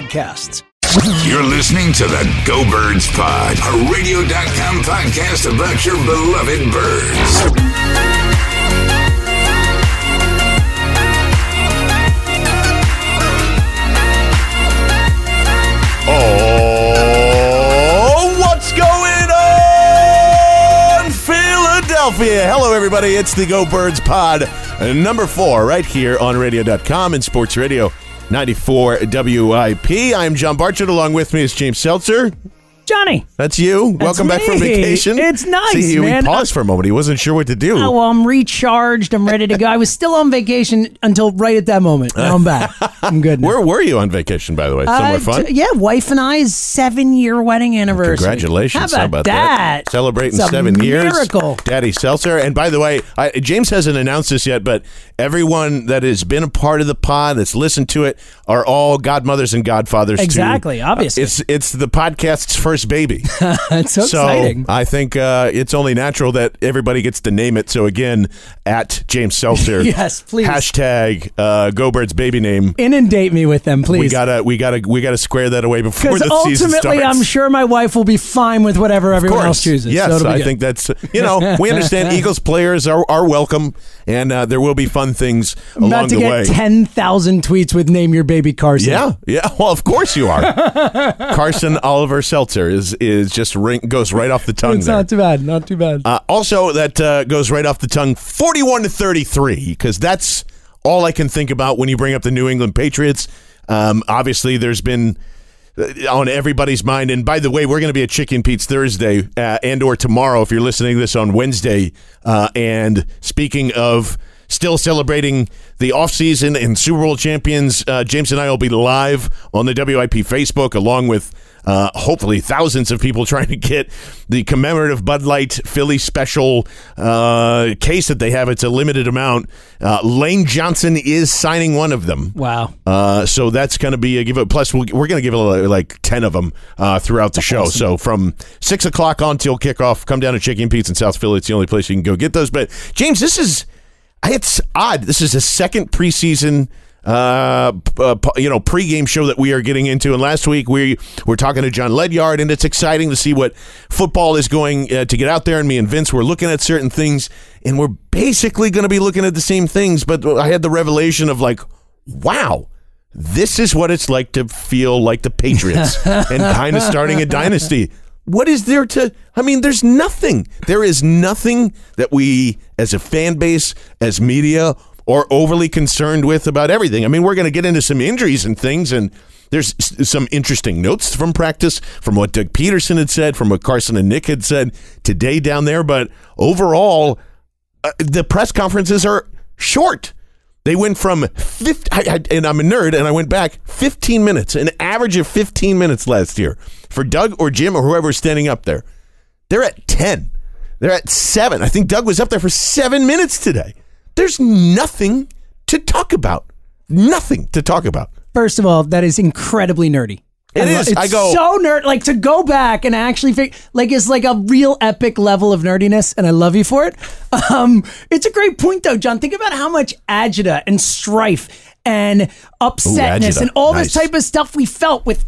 podcasts. You're listening to the Go Birds Pod, a radio.com podcast about your beloved birds. Oh, what's going on, Philadelphia? Hello, everybody. It's the Go Birds Pod, uh, number four, right here on radio.com and Sports Radio 94 WIP. I'm John Barchett. Along with me is James Seltzer. Johnny. That's you. That's Welcome back from vacation. It's nice, See, man. we paused for a moment. He wasn't sure what to do. Oh, well, I'm recharged. I'm ready to go. I was still on vacation until right at that moment. Now I'm back. I'm good. now. Where were you on vacation, by the way? Somewhere Uh, fun? t- yeah, wife and I's seven year wedding anniversary. Congratulations. How about, that? Celebrating It's seven years. Miracle. Daddy Seltzer. And by the way, I, James hasn't announced this yet, but everyone that has been a part of the pod, that's listened to it, are all godmothers and godfathers. to- Exactly, obviously. it's, it's the podcast's first baby. it's so, so exciting. I think uh, it's only natural that everybody gets to name it. So again, at James Seltzer. Yes, please. Hashtag uh, Go Birds baby name. Inundate me with them, please. We gotta, we gotta, we gotta square that away before the season starts. ultimately. I'm sure my wife will be fine with whatever everyone else chooses. Yes, so I good. think that's you know we understand Eagles players are, are welcome, and uh, there will be fun things I'm along the get way. 10,000 tweets with name your baby Carson. yeah, yeah. Well, of course you are. Carson Oliver Seltzer is is just ring, goes right off the tongue It's there. not too bad. Not too bad. Uh, also, that uh, goes right off the tongue, forty-one to thirty-three, because that's all I can think about when you bring up the New England Patriots. Um, obviously, there's been uh, on everybody's mind. And by the way, we're going to be at Chicken Pete's Thursday uh, and or tomorrow if you're listening to this on Wednesday. Uh, and speaking of still celebrating the offseason and Super Bowl champions, uh, James and I will be live on the WIP Facebook along with uh, hopefully thousands of people trying to get the commemorative Bud Light Philly special uh, case that they have. It's a limited amount. Uh, Lane Johnson is signing one of them. wow. Uh, so that's going to be a give. Plus, we'll, we're going to give it like ten of them uh, throughout the show. So from six o'clock on till kickoff, come down to Chicken Pete's in South Philly. It's the only place you can go get those. But James, this is it's odd. This is a second preseason. Uh, uh, you know, pregame show that we are getting into, and last week we were talking to John Ledyard, and it's exciting to see what football is going uh, to get out there. And me and Vince were looking at certain things, and we're basically going to be looking at the same things. But I had the revelation of like, wow, this is what it's like to feel like the Patriots and kind of starting a dynasty. What is there to? I mean, there's nothing. There is nothing that we, as a fan base, as media, are overly concerned with about everything. I mean, we're going to get into some injuries and things, and there's some interesting notes from practice, from what Doug Pederson had said, from what Carson and Nick had said today down there. But overall, uh, the press conferences are short. They went from 50, I, I, and I'm a nerd, and I went back 15 minutes, an average of 15 minutes last year for Doug or Jim or whoever's standing up there. They're at 10. They're at seven. I think Doug was up there for seven minutes today. There's nothing to talk about. Nothing to talk about. First of all, that is incredibly nerdy. It I is. It's I go- so nerd. Like to go back and actually fig- like it's like a real epic level of nerdiness, and I love you for it. Um, it's a great point though, John. Think about how much agita and strife and upsetness agita. and all Nice. this type of stuff we felt with.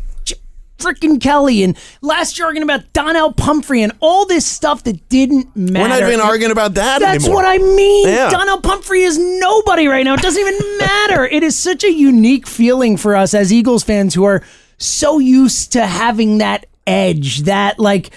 Frickin' Kelly and last year arguing about Donnel Pumphrey and all this stuff that didn't matter. We're not even arguing about that That's anymore. what I mean. Yeah. Donnel Pumphrey is nobody right now. It doesn't even matter. It is such a unique feeling for us as Eagles fans who are so used to having that edge, that like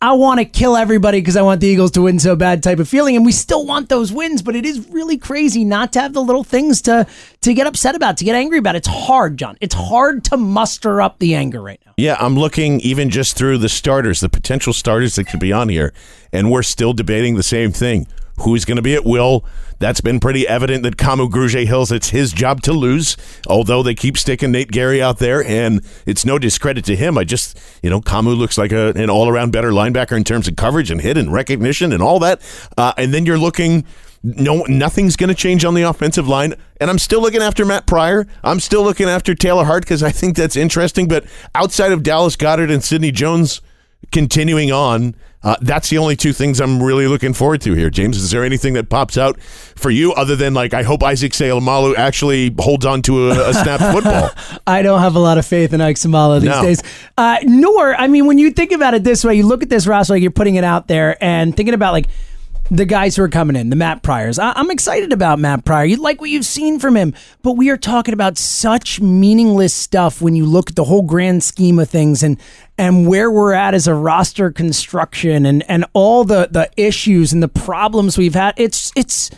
I want to kill everybody because I want the Eagles to win so bad type of feeling, and we still want those wins. But it is really crazy not to have the little things to to get upset about, to get angry about. It's hard, John. It's hard to muster up the anger right now. Yeah, I'm looking even just through the starters, the potential starters that could be on here, and we're still debating the same thing. Who's going to be at will? That's been pretty evident that Kamu Grugier Hills, it's his job to lose, although they keep sticking Nate Gerry out there, and it's no discredit to him. I just, you know, Kamu looks like a, an all around better linebacker in terms of coverage and hit and recognition and all that. Uh, and then you're looking no nothing's going to change on the offensive line and i'm still looking after matt pryor i'm still looking after taylor hart because i think that's interesting but outside of dallas goedert and sidney jones continuing on uh, that's the only two things i'm really looking forward to here james is there anything that pops out for you other than like i hope isaac Seumalo actually holds on to a, a snap football I don't have a lot of faith in Ike Seumalo these No. days. Uh, nor, I mean, when you think about it this way, you look at this roster, like you're putting it out there and thinking about like the guys who are coming in, the Matt Pryors. I- I'm excited about Matt Pryor. You like what you've seen from him, but we are talking about such meaningless stuff when you look at the whole grand scheme of things and and where we're at as a roster construction and and all the the issues and the problems we've had. It's it's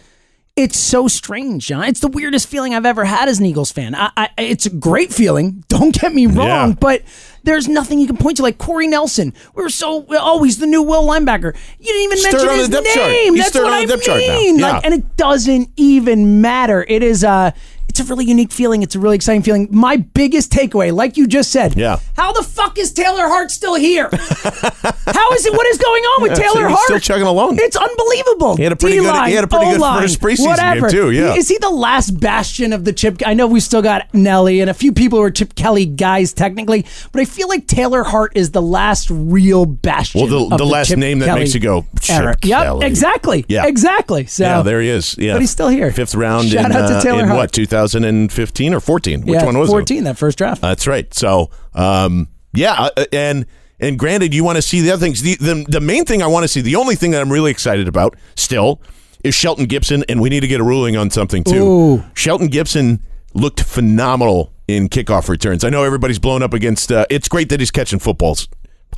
it's so strange, John. It's the weirdest feeling I've ever had as an Eagles fan. I, I, it's a great feeling. Don't get me wrong, Yeah. but there's nothing you can point to. Like Corey Nelson, we were so always the new Will linebacker. You didn't even Stirred mention his name. That's what on I the depth chart now. mean. Yeah. Like, and it doesn't even matter. It is a. It's a really unique feeling. It's a really exciting feeling. My biggest takeaway, like you just said, Yeah. How the fuck is Taylor Hart still here? How is it? What is going on with Yeah, Taylor he's Hart? still chugging along. It's unbelievable. He had a pretty good- D-line, he had a pretty good O-line, first preseason game, whatever. too, yeah. Is he the last bastion of the Chip? I know we still got Nelly and a few people who are Chip Kelly guys technically, but I feel like Taylor Hart is the last real bastion. Well, the- of the last Chip name that Kelly makes you go, Chip era. Yep, Kelly. exactly. Yeah. exactly. So yeah there he is yeah But he's still here. fifth round Shout in, out to uh, Taylor in Hart. what 2015 or 14 which yeah, one was it fourteen that first draft? That's right. So, um, yeah, uh, and and granted, you want to see the other things. The, the the main thing I want to see, the only thing that I'm really excited about still, is Shelton Gibson, and we need to get a ruling on something too. Ooh. Shelton Gibson looked phenomenal in kickoff returns. I know everybody's blown up against. Uh, it's great that he's catching footballs,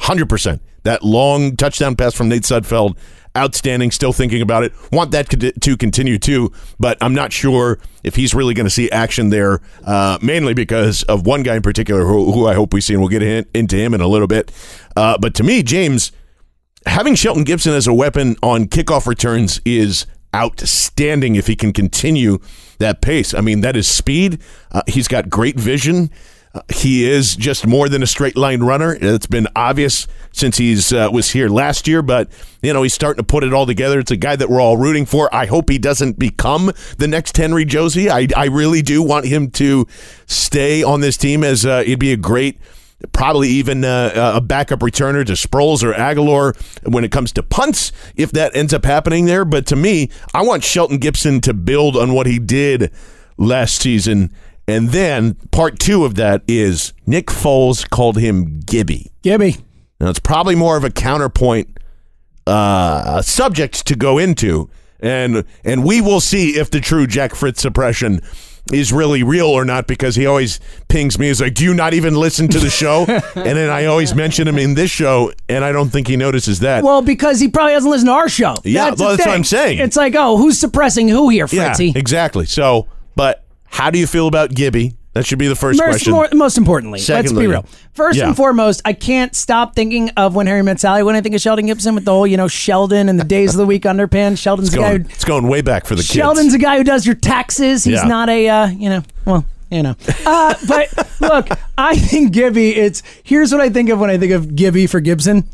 hundred percent. That long touchdown pass from Nate Sudfeld, outstanding. Still thinking about it. Want that to continue too, but I'm not sure if he's really going to see action there. Uh, mainly because of one guy in particular who, who I hope we see, and we'll get in, into him in a little bit. Uh, but to me, James, having Shelton Gibson as a weapon on kickoff returns is outstanding if he can continue that pace. I mean, that is speed. Uh, he's got great vision. Uh, he is just more than a straight line runner. It's been obvious since he's uh, was here last year, but you know he's starting to put it all together. It's a guy that we're all rooting for. I hope he doesn't become the next Henry Josey. I I really do want him to stay on this team as uh, it'd be a great probably even uh, a backup returner to Sproles or Agholor when it comes to punts, if that ends up happening there. But to me, I want Shelton Gibson to build on what he did last season. And then part two of that is Nick Foles called him Gibby. Gibby. Now, it's probably more of a counterpoint uh, subject to go into, and and we will see if the true Jack Fritz suppression is really real or not because he always pings me. He's like, "Do you not even listen to the show?" and then I always mention him in this show, and I don't think he notices that. Well, because he probably doesn't listen to our show. Yeah, that's, well, that's what. I'm saying. It's like, oh, who's suppressing who here, yeah, exactly. So, but how do you feel about Gibby? That should be the first Most, question. more, most importantly, let's be real. First yeah. and foremost, I can't stop thinking of when Harry met Sally. When I think of Sheldon Gibson with the whole, you know, Sheldon and the days of the week underpants. Sheldon's it's going, Who, it's going way back for the kids. Sheldon's the guy who does your taxes. He's Yeah. not a, uh, you know, well, you know. Uh, but look, I think Gibby. It's here's what I think of when I think of Gibby for Gibson.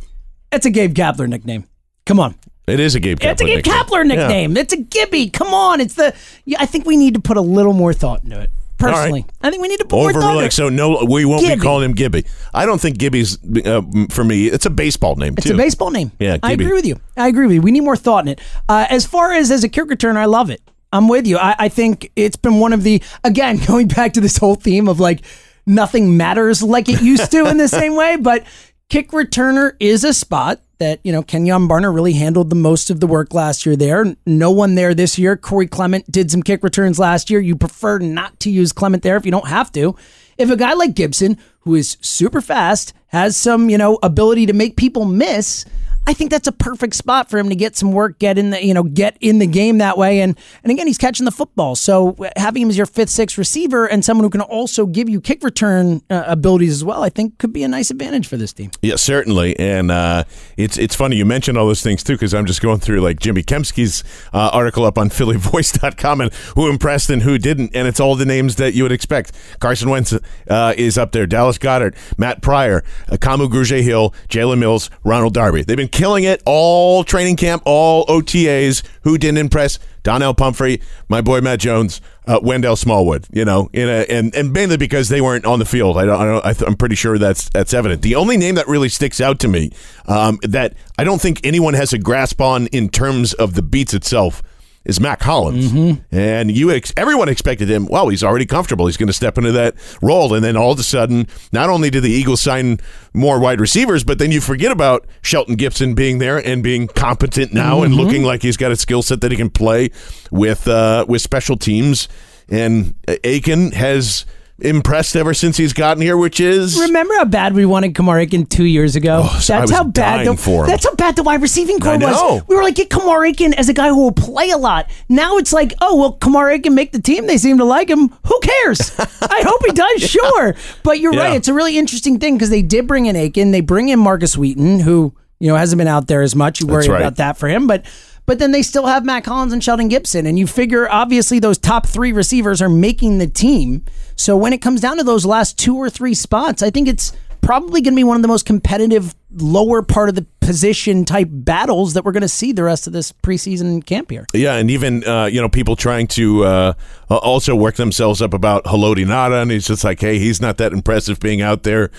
It's a Gabe Kapler nickname. Come on. It is a Gabe Kapler It's a Gabe nickname. Kapler nickname. It's a Gibby. Come on. It's the. Yeah, I think we need to put a little more thought into it. Personally, I think we need to put more thought like so no we won't be calling him Gibby. I don't think Gibby's uh, for me it's a baseball name It's too. a baseball name. Yeah, I agree with you. I agree with you. We need more thought in it. Uh, as far as as a kick returner, I love it. I'm with you. I, I think it's been one of the again going back to this whole theme of like nothing matters like it used to in the same way, but kick returner is a spot that you know Kenjon Barner really handled the most of the work last year. There, no one there this year. Corey Clement did some kick returns last year. You prefer not to use Clement there if you don't have to. If a guy like Gibson, who is super fast, has some you know ability to make people miss. I think that's a perfect spot for him to get some work, get in the you know get in the game that way, and and again he's catching the football. So having him as your fifth, sixth receiver and someone who can also give you kick return uh, abilities as well, I think could be a nice advantage for this team. Yeah, certainly, and uh, it's it's funny you mentioned all those things too because I'm just going through like Jimmy Kempski's uh, article up on PhillyVoice.com and who impressed and who didn't, and it's all the names that you would expect. Carson Wentz uh, is up there, Dallas Goedert, Matt Pryor, uh, Kamu Grugier Hill, Jalen Mills, Ronald Darby. They've been killing it all training camp, all OTAs. Who didn't impress? Donnel Pumphrey, my boy Matt Jones, uh, Wendell Smallwood. You know, in a, and and mainly because they weren't on the field. I don't. I don't I I'm pretty sure that's that's evident. The only name that really sticks out to me um, that I don't think anyone has a grasp on in terms of the beats itself is Mack Hollins. And you ex- everyone expected him, well, he's already comfortable. He's going to step into that role. And then all of a sudden, not only did the Eagles sign more wide receivers, but then you forget about Shelton Gibson being there and being competent now and looking like he's got a skill set that he can play with uh, with special teams. And Aiken has impressed ever since he's gotten here, which is Remember how bad we wanted Kamar Aiken two years ago? Oh, so I that's was how bad dying the, for him. That's how bad the wide receiving core I know. was. We were like, get Kamar Aiken as a guy who will play a lot. Now it's like, oh well, Kamar Aiken make the team. They seem to like him. Who cares? I hope he does. Sure, but you're Yeah. right. It's a really interesting thing because they did bring in Aiken. They bring in Markus Wheaton, who you know hasn't been out there as much. You worry right. about that for him, but. But then they still have Mack Hollins and Sheldon Gibson. And you figure, obviously, those top three receivers are making the team. So when it comes down to those last two or three spots, I think it's probably going to be one of the most competitive lower part of the position type battles that we're going to see the rest of this preseason camp here. Yeah, and even uh, you know people trying to uh, also work themselves up about Haloti Ngata, and he's just like, hey, he's not that impressive being out there.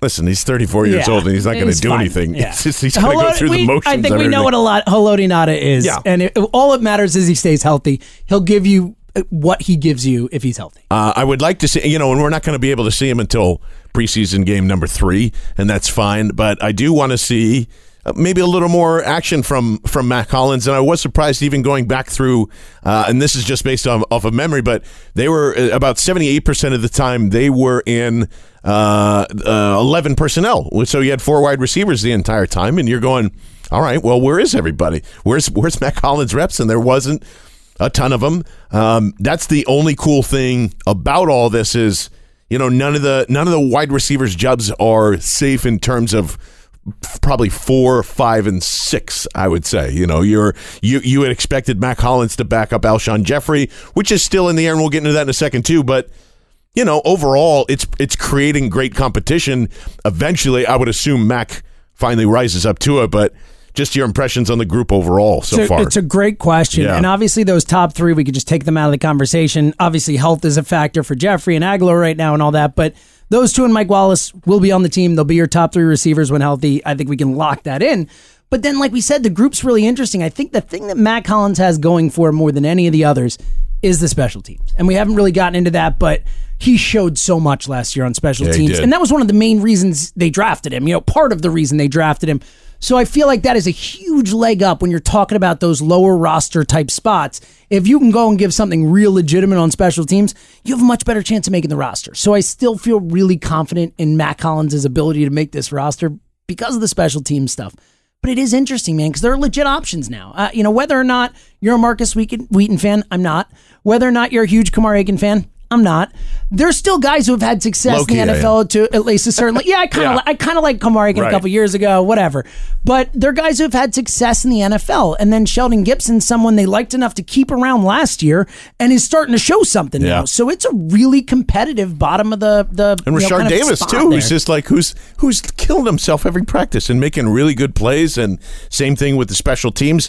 Listen, he's 34 years Yeah, old and he's not going to do fine. anything. Yeah. It's just, he's going to go through we- the motions. I think we know what a lot Haloti Ngata is. Yeah. And it, all that matters is he stays healthy. He'll give you what he gives you if he's healthy. Uh, I would like to see, you know, and we're not going to be able to see him until preseason game number three, and that's fine. But I do want to see uh, maybe a little more action from from Mack Hollins, and I was surprised even going back through, uh, and this is just based on, off of memory, but they were uh, about seventy eight percent of the time they were in uh, uh, eleven personnel, so you had four wide receivers the entire time, and you're going, all right, well, where is everybody? Where's where's Mack Hollins reps? And there wasn't a ton of them. Um, that's the only cool thing about all this is, you know, none of the none of the wide receivers' jobs are safe in terms of probably four, five, and six. I would say. You know, you're you you had expected Mack Hollins to back up Alshon Jeffery, which is still in the air, and we'll get into that in a second too. But you know, overall, it's it's creating great competition. Eventually, I would assume Mack finally rises up to it, but. Just your impressions on the group overall so a, far. It's a great question. Yeah. And obviously, those top three, we could just take them out of the conversation. Obviously, health is a factor for Jeffery and Agholor right now and all that. But those two and Mike Wallace will be on the team. They'll be your top three receivers when healthy. I think we can lock that in. But then, like we said, the group's really interesting. I think the thing that Mack Hollins has going for more than any of the others is the special teams. And we haven't really gotten into that, but he showed so much last year on special Yeah, teams. And that was one of the main reasons they drafted him, you know, part of the reason they drafted him. So I feel like that is a huge leg up when you're talking about those lower roster type spots. If you can go and give something real legitimate on special teams, you have a much better chance of making the roster. So I still feel really confident in Mack Hollins' ability to make this roster because of the special team stuff. But it is interesting, man, because there are legit options now. Uh, you know, whether or not you're a Markus Wheaton, fan, I'm not. Whether or not you're a huge Kamar Aiken fan, I'm not. There's still guys who have had success in the NFL eh? to at least a certain. yeah, I kind of Yeah. I kind of like Kamari Right. a couple years ago, whatever. But they're guys who have had success in the NFL, and then Sheldon Gibson, someone they liked enough to keep around last year, and is starting to show something now. So it's a really competitive bottom of the the And know, Rashard kind of Davis too, who's just like who's who's killing himself every practice and making really good plays. And same thing with the special teams.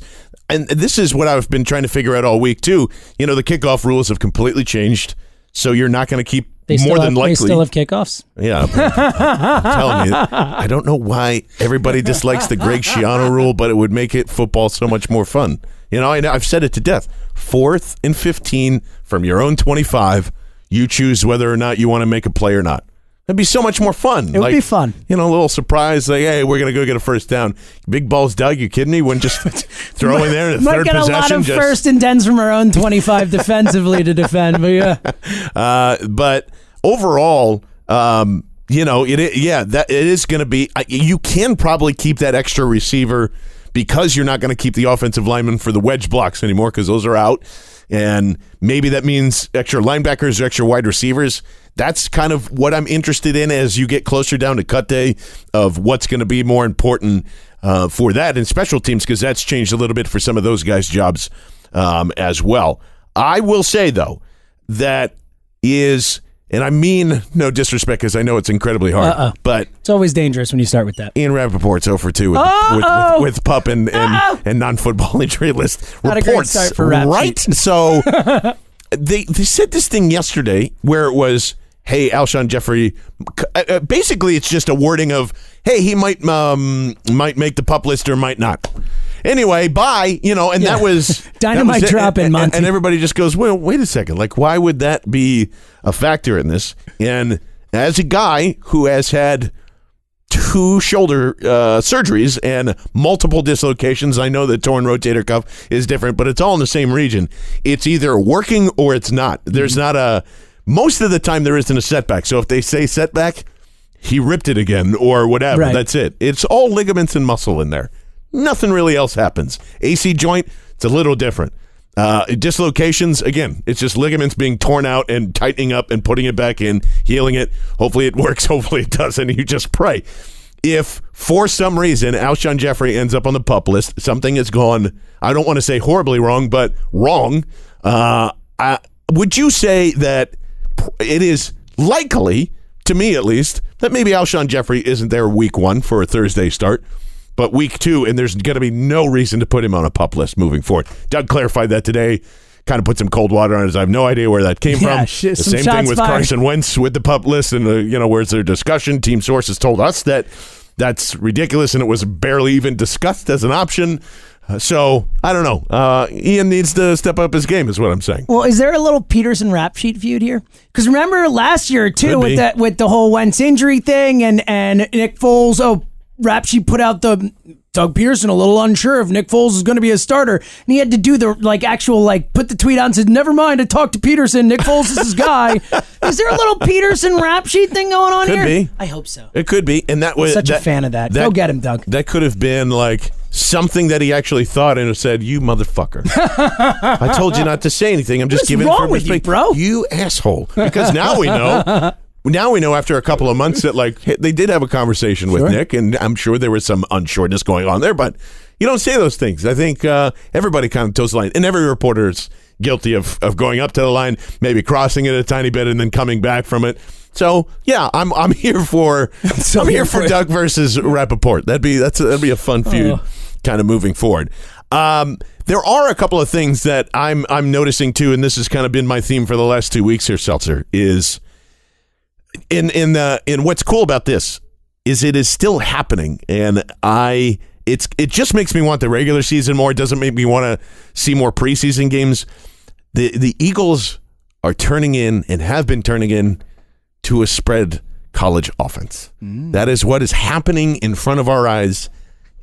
And this is what I've been trying to figure out all week too. You know, the kickoff rules have completely changed, so you're not going to keep They more than have, likely. They still have kickoffs. Yeah, I'm telling you, I don't know why everybody dislikes the Greg Schiano rule, but it would make it football so much more fun. You know, I know I've said it to death. Fourth and fifteen from your own twenty-five, you choose whether or not you want to make a play or not. That'd be so much more fun. It would be fun. You know, a little surprise, like, hey, we're gonna go get a first down. Big balls, Doug. You kidding me? Wouldn't just throw in there in the Might third get a lot of just, first and tens from our own 25 defensively to defend, but yeah. Uh, but overall, um, you know, it, it yeah, that it is going to be. You can probably keep that extra receiver because you're not going to keep the offensive lineman for the wedge blocks anymore because those are out, and maybe that means extra linebackers or extra wide receivers. That's kind of what I'm interested in as you get closer down to cut day of what's going to be more important uh, for that and special teams because that's changed a little bit for some of those guys' jobs um, as well. I will say though that is, and I mean no disrespect because I know it's incredibly hard, Uh-uh. but It's always dangerous when you start with that. Ian Rapoport's 0 for 2 with, with, with, with pup and, and, and non football injury list Not reports. start for Rap right? So they, they said this thing yesterday where it was, hey, Alshon Jeffery, uh, uh, basically it's just a wording of, hey, he might um, might make the pup list or might not. Anyway, bye. You know, and that Yeah. was that Dynamite was it. drop in, And- Monty. And everybody just goes, well, wait a second. Like, why would that be a factor in this? And as a guy who has had two shoulder uh, surgeries and multiple dislocations. I know the torn rotator cuff is different, but it's all in the same region. It's either working or it's not. There's Mm-hmm. not a. Most of the time, there isn't a setback. So if they say setback, he ripped it again or whatever. Right. That's it. It's all ligaments and muscle in there. Nothing really else happens. AC joint, it's a little different. Uh, dislocations, again, it's just ligaments being torn out and tightening up and putting it back in, healing it. Hopefully it works. Hopefully it doesn't. You just pray. If for some reason Alshon Jeffery ends up on the pup list, something has gone, I don't want to say horribly wrong, but wrong, uh, I, would you say that it is likely, to me at least, that maybe Alshon Jeffery isn't there week one for a Thursday start, but week two, and there's going to be no reason to put him on a pup list moving forward. Doug clarified that today. Kind of put some cold water on it. I have no idea where that came Yeah, from. shit, the same thing with fired. Carson Wentz with the pup list, and the, you know where's their discussion? Team sources told us that that's ridiculous, and it was barely even discussed as an option. Uh, so I don't know. Uh, Ian needs to step up his game, is what I'm saying. Well, is there a little Pederson rap sheet feud here? Because remember last year too Could with be. that with the whole Wentz injury thing and and Nick Foles. Oh, rap sheet put out the Doug Pederson a little unsure if Nick Foles is going to be a starter, and he had to do the like actual like put the tweet out and said, "Never mind, I talked to Pederson. Nick Foles is his guy." is there a little Pederson rap sheet thing going on Could here? be. I hope so. It could be, and that was Such a fan of that. Go get him, Doug. That could have been like something that he actually thought and said, "You motherfucker! I told you not to say anything. I'm just What's giving wrong it with you, bro? You asshole! Because now we know. Now we know after a couple of months that like they did have a conversation with Sure. Nick, and I'm sure there was some unsureness going on there, but you don't say those things. I think uh, everybody kind of toes the line, and every reporter is guilty of of going up to the line, maybe crossing it a tiny bit, and then coming back from it. So yeah, I'm I'm here for So I'm here for. Doug versus Rapoport. That'd be that's that'd be a fun feud, Oh. Kind of moving forward. Um, there are a couple of things that I'm I'm noticing too, and this has kind of been my theme for the last two weeks here. Seltzer is in in the in what's cool about this is it is still happening, and I it's it just makes me want the regular season more. It doesn't make me want to see more preseason games. The the Eagles are turning in and have been turning in to a spread college offense. That is what is happening in front of our eyes,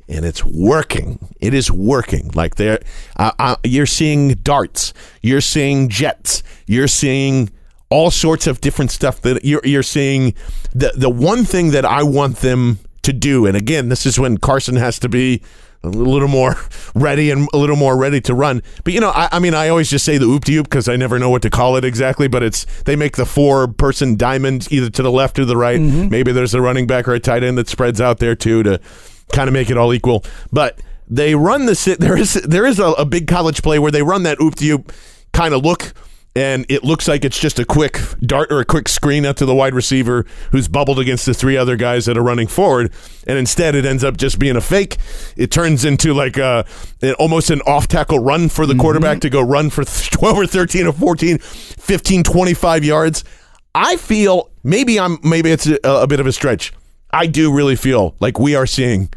and it's working. It is working. Like there, uh, uh, you're seeing darts, you're seeing jets, you're seeing all sorts of different stuff that you're you're seeing. The the one thing that I want them to do, and again, this is when Carson has to be a little more ready and a little more ready to run. But you know, I, I mean, I always just say the oop de oop because I never know what to call it exactly. But it's they make the four person diamond either to the left or the right. Maybe there's a running back or a tight end that spreads out there too to kind of make it all equal. But they run the sit. There is there is a, a big college play where they run that oop de oop kind of look. And it looks like it's just a quick dart or a quick screen out to the wide receiver who's bubbled against the three other guys that are running forward. And instead, it ends up just being a fake. It turns into like a, an- almost an off tackle run for the mm-hmm. quarterback to go run for 12 or 13 or 14, 15, 25 yards. I feel maybe I'm maybe it's a, a bit of a stretch. I do really feel like we are seeing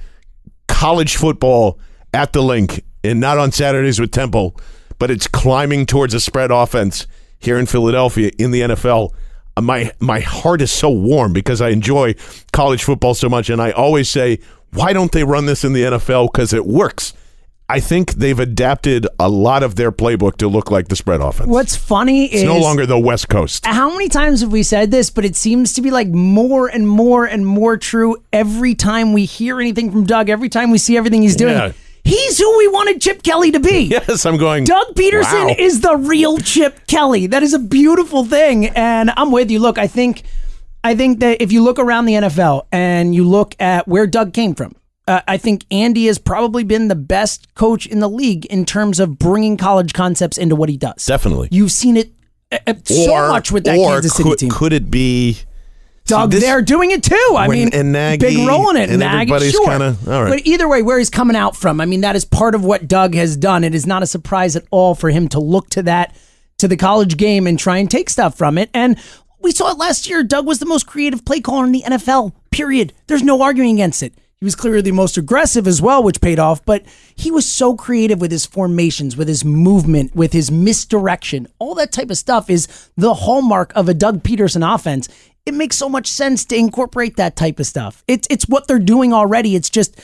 college football at the link and not on Saturdays with Temple, but it's climbing towards a spread offense here in Philadelphia in the NFL. Uh, My my heart is so warm because I enjoy college football so much, and I always say, why don't they run this in the NFL? Because it works. I think they've adapted a lot of their playbook to look like the spread offense. What's funny is it's is no longer the West Coast. how many times have we said this, but it seems to be like more and more and more true every time we hear anything from Doug, every time we see everything he's doing. Yeah. He's who we wanted Chip Kelly to be. Yes, I'm going. Doug Pederson wow. is the real Chip Kelly. That is a beautiful thing, and I'm with you. Look, I think, I think that if you look around the NFL and you look at where Doug came from, uh, I think Andy has probably been the best coach in the league in terms of bringing college concepts into what he does. Definitely. You've seen it uh, uh, so Or- much with that Kansas City could, team. Could it be? Doug, this- they're doing it too. I mean, and Nagy big role in it. and Nagy, everybody's sure. kinda- all right. But either way, where he's coming out from, I mean, that is part of what Doug has done. It is not a surprise at all for him to look to that, to the college game, and try and take stuff from it. And we saw it last year. Doug was the most creative play caller in the NFL. Period. There's no arguing against it. He was clearly the most aggressive as well, which paid off, but he was so creative with his formations, with his movement, with his misdirection. All that type of stuff is the hallmark of a Doug Pederson offense. It makes so much sense to incorporate that type of stuff. It's it's what they're doing already. It's just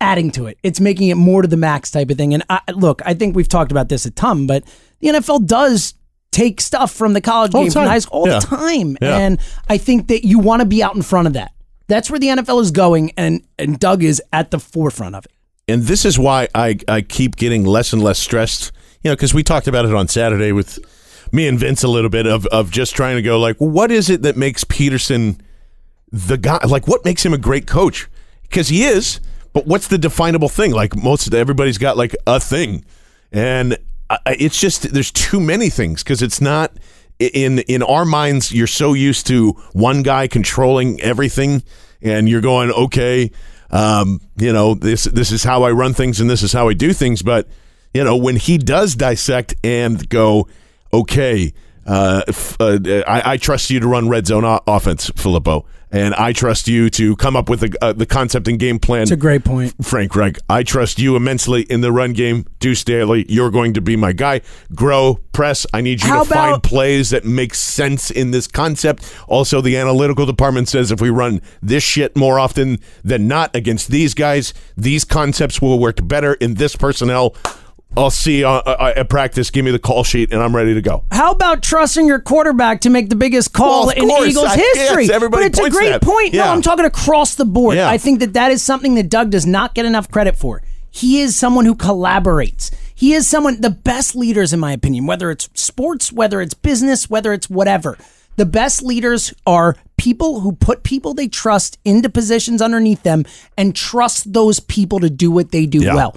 adding to it. It's making it more to the max type of thing. And I, look, I think we've talked about this a ton, but the NFL does take stuff from the college All the game, from high school all Yeah. the time. Yeah. And I think that you want to be out in front of that. That's where the NFL is going, and and Doug is at the forefront of it. and this is why I, I keep getting less and less stressed. You know, because we talked about it on Saturday with me and Vince a little bit of of just trying to go like, what is it that makes Pederson the guy? Like, what makes him a great coach? Because he is, but what's the definable thing? Like most everybody's got like a thing, and I- it's just there's too many things because it's not in in our minds. You're so used to one guy controlling everything, and you're going okay. Um, you know this this is how I run things and this is how I do things. But you know when he does dissect and go, okay, uh, f- uh, I, I trust you to run red zone o- offense, Filippo, and I trust you to come up with the uh, the concept and game plan. It's a great point. Frank Reich, I trust you immensely in the run game. Deuce Staley, you're going to be my guy. Groh, press. I need you How to find plays that make sense in this concept. Also, the analytical department says if we run this shit more often than not against these guys, these concepts will work better in this personnel. I'll see you uh, uh, at practice. Give me the call sheet, and I'm ready to go. How about trusting your quarterback to make the biggest call Well, in course. Eagles I- history? yes, everybody but it's a great point. No, I'm talking across the board. Yeah. I think that that is something that Doug does not get enough credit for. He is someone who collaborates. He is someone, the best leaders, in my opinion, whether it's sports, whether it's business, whether it's whatever. The best leaders are people who put people they trust into positions underneath them and trust those people to do what they do Yeah. well.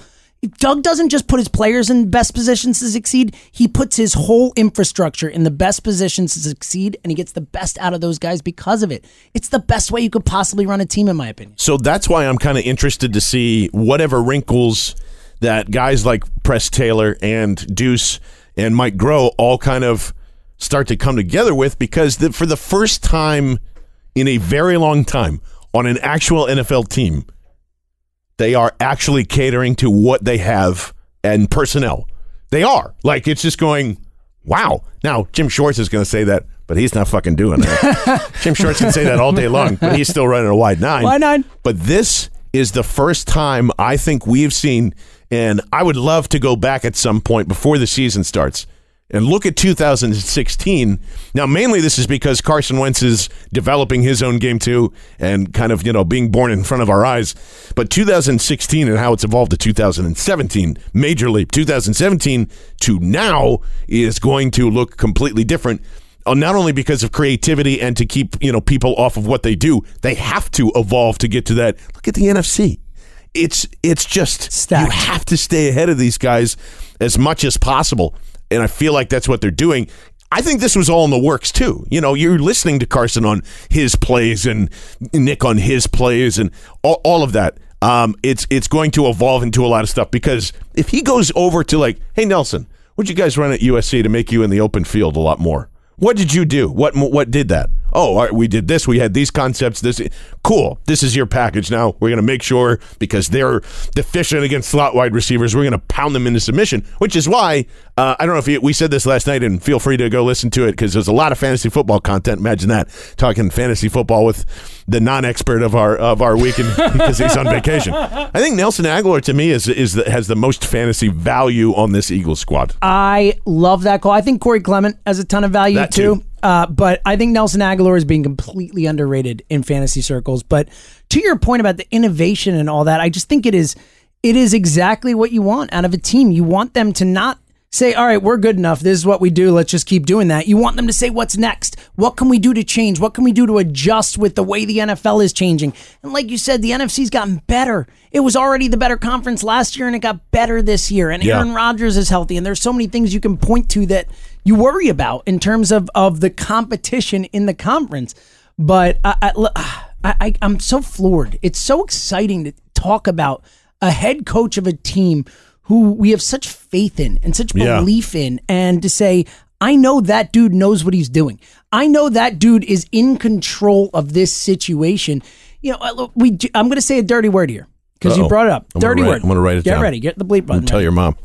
Doug doesn't just put his players in best positions to succeed. He puts his whole infrastructure in the best positions to succeed, and he gets the best out of those guys because of it. It's the best way you could possibly run a team, in my opinion. So that's why I'm kind of interested to see whatever wrinkles that guys like Press Taylor and Deuce and Mike Groh all kind of start to come together with because the, for the first time in a very long time on an actual NFL team, they are actually catering to what they have and personnel. They are. Like it's just going, wow. Now, Jim Schwartz is going to say that, but he's not fucking doing that. Jim Schwartz can say that all day long, but he's still running a wide nine. Wide nine. But this is the first time I think we've seen, and I would love to go back at some point before the season starts And look at 2016. Now, mainly this is because Carson Wentz is developing his own game too, and kind of you know being born in front of our eyes. But 2016 and how it's evolved to 2017, major leap. 2017 to now is going to look completely different. uh, Not only because of creativity and to keep you know people off of what they do, they have to evolve to get to that. Look at the NFC. It's it's just Stacked. you have to stay ahead of these guys as much as possible. And I feel like that's what they're doing. I think this was all in the works too. You know, you're listening to Carson on his plays and Nick on his plays and all, all of that. Um, it's it's going to evolve into a lot of stuff because if he goes over to like, hey Nelson, what'd you guys run at USC to make you in the open field a lot more? What did you do? What what did that? Oh, all right, we did this. We had these concepts. This cool. This is your package. Now we're going to make sure because they're deficient against slot wide receivers. We're going to pound them into submission. Which is why uh, I don't know if you, we said this last night, and feel free to go listen to it because there's a lot of fantasy football content. Imagine that talking fantasy football with the non-expert of our of our weekend because he's on vacation. I think Nelson Agholor to me is is the, has the most fantasy value on this Eagles squad. I love that call. I think Corey Clement has a ton of value That too. too. Uh, but I think Nelson Agholor is being completely underrated in fantasy circles. But to your point about the innovation and all that, I just think it is it is exactly what you want out of a team. You want them to not say, "All right, we're good enough. This is what we do. Let's just keep doing that." You want them to say, "What's next? What can we do to change? What can we do to adjust with the way the NFL is changing?" And like you said, the NFC's gotten better. It was already the better conference last year, and it got better this year. And Yeah. Aaron Rodgers is healthy, and there's so many things you can point to that you worry about in terms of of the competition in the conference. But I, I, I, I'm so floored. It's so exciting to talk about a head coach of a team who we have such faith in and such Yeah. belief in, and to say. I know that dude knows what he's doing. I know that dude is in control of this situation. You know, we. I'm going to say a dirty word here because you brought it up. I'm gonna dirty write- word. I'm gonna write it down. Get down. ready. Get the bleep button. Tell your mom.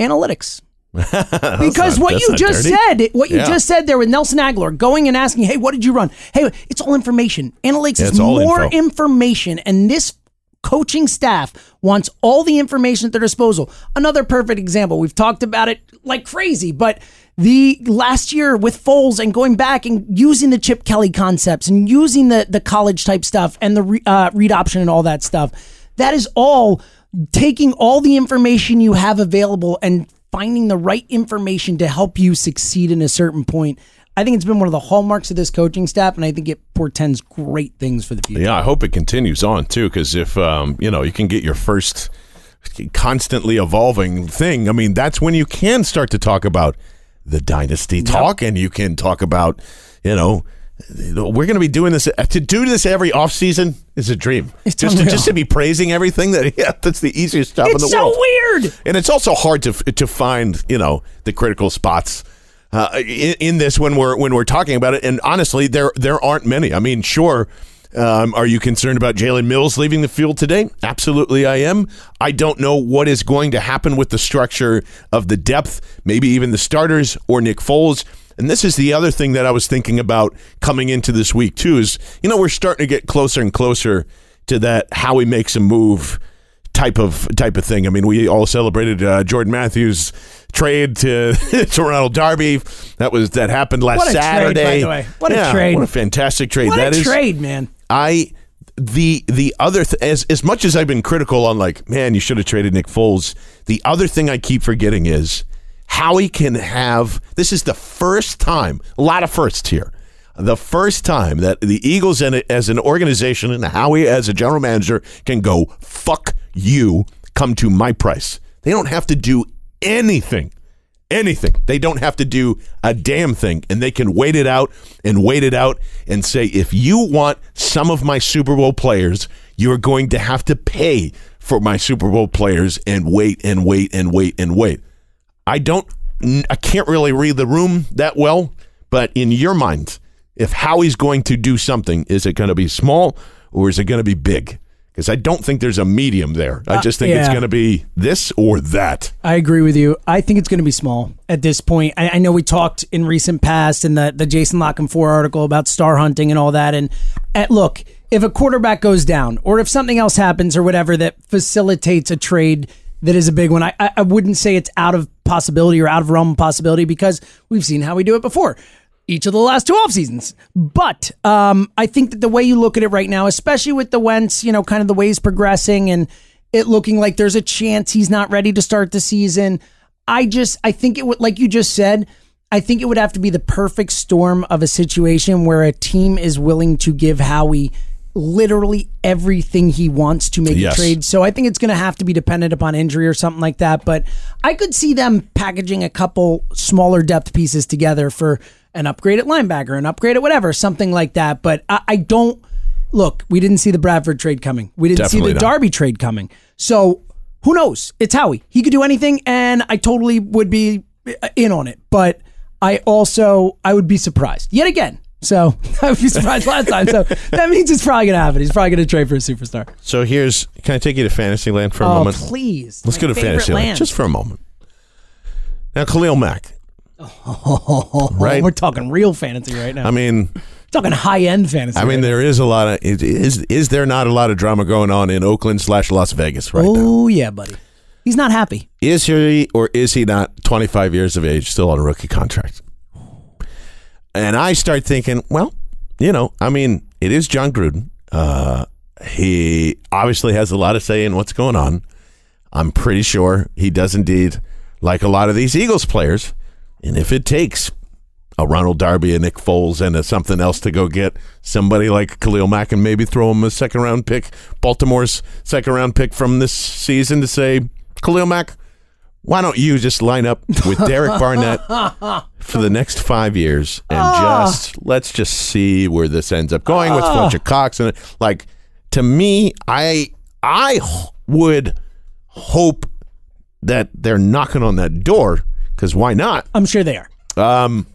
analytics. Because not- what you just dirty. said, what you Yeah. just said there with Nelson Agholor going and asking, "Hey, what did you run?" Hey, it's all information. Analytics Yeah, is more info. information, and this coaching staff wants all the information at their disposal. Another perfect example. We've talked about it like crazy, but the last year with Foles and going back and using the Chip Kelly concepts and using the the college type stuff and the re, uh, read option and all that stuff. That is all taking all the information you have available and finding the right information to help you succeed in a certain point. I think it's been one of the hallmarks of this coaching staff, and I think it portends great things for the future. Yeah, I hope it continues on too, because if um, you know you can get your first constantly evolving thing, I mean that's when you can start to talk about the dynasty talk, and you can talk about you know we're going to be doing this to do this every off season is a dream. It's just to, just to be praising everything that yeah, that's the easiest job in the so world. So weird. and it's also hard to to find you know the critical spots uh, in, in this when we're when we're talking about it. And honestly, there there aren't many. I mean, sure. Um, are you concerned about Jalen Mills leaving the field today? Absolutely, I am. I don't know what is going to happen with the structure of the depth, maybe even the starters or Nick Foles. And this is the other thing that I was thinking about coming into this week too. Is you know we're starting to get closer and closer to that how he makes a move type of type of thing. I mean, we all celebrated uh, Jordan Matthews trade to to Ronald Darby. That was that happened last What a trade, by Saturday. the way. What a trade. What a fantastic trade What that a is. trade, man. I the the other th- as as much as I've been critical on like man you should have traded Nick Foles. The other thing I keep forgetting is Howie can have this is the first time a lot of firsts here. The first time that the Eagles and as an organization and Howie as a general manager can go fuck you come to my price. They don't have to do anything anything. They don't have to do a damn thing. And they can wait it out and wait it out and say, if you want some of my Super Bowl players, you're going to have to pay for my Super Bowl players and wait and wait and wait and wait. I don't, I can't really read the room that well, but in your mind, if Howie's going to do something, is it going to be small or is it going to be big? Because I don't think there's a medium there. I just think it's yeah. going to be this or that. I agree with you. I think it's going to be small at this point. I, I know we talked in recent past in the, the Jason La Canfora article about star hunting and all that. And uh, look, if a quarterback goes down or if something else happens or whatever that facilitates a trade that is a big one, I, I, I wouldn't say it's out of possibility or out of realm of possibility because we've seen how we do it before each of the last two off seasons. But um, I think that the way you look at it right now, especially with the Wentz, you know, kind of the way he's progressing and it looking like there's a chance he's not ready to start the season. I just, I think it would, like you just said, I think it would have to be the perfect storm of a situation where a team is willing to give Howie literally everything he wants to make Yes. a trade. So I think it's going to have to be dependent upon injury or something like that. But I could see them packaging a couple smaller depth pieces together for an upgraded linebacker, an upgraded whatever, something like that. But I, I don't look. We didn't see the Bradford trade coming. We didn't Definitely see the not. Darby trade coming. So who knows? It's Howie. He could do anything, and I totally would be uh, in on it. But I also I would be surprised yet again. So I would be surprised last time. So that means it's probably gonna happen. He's probably gonna trade for a superstar. So here's can I take you to Fantasyland for a Oh moment? please, Let's go to Fantasyland land. just for a moment. Now Khalil Mack. Oh, right? We're talking real fantasy right now. I mean, talking high end fantasy. I mean, right there is a lot of is, is is there not a lot of drama going on in Oakland slash Las Vegas right now. now? Oh yeah, buddy. He's not happy. Is he or is he not 25 years of age, still on a rookie contract? And I start thinking, well, you know, I mean, it is Jon Gruden. Uh, he obviously has a lot of say in what's going on. I'm pretty sure he does indeed like a lot of these Eagles players. And if it takes a Ronald Darby, a Nick Foles, and a something else to go get somebody like Khalil Mack and maybe throw him a second round pick, Baltimore's second round pick from this season to say, Khalil Mack, why don't you just line up with Derek Barnett for the next five years and just let's just see where this ends up going with a bunch Fletcher Cox and like to me, I I would hope that they're knocking on that door because why not? I'm sure they are. Um,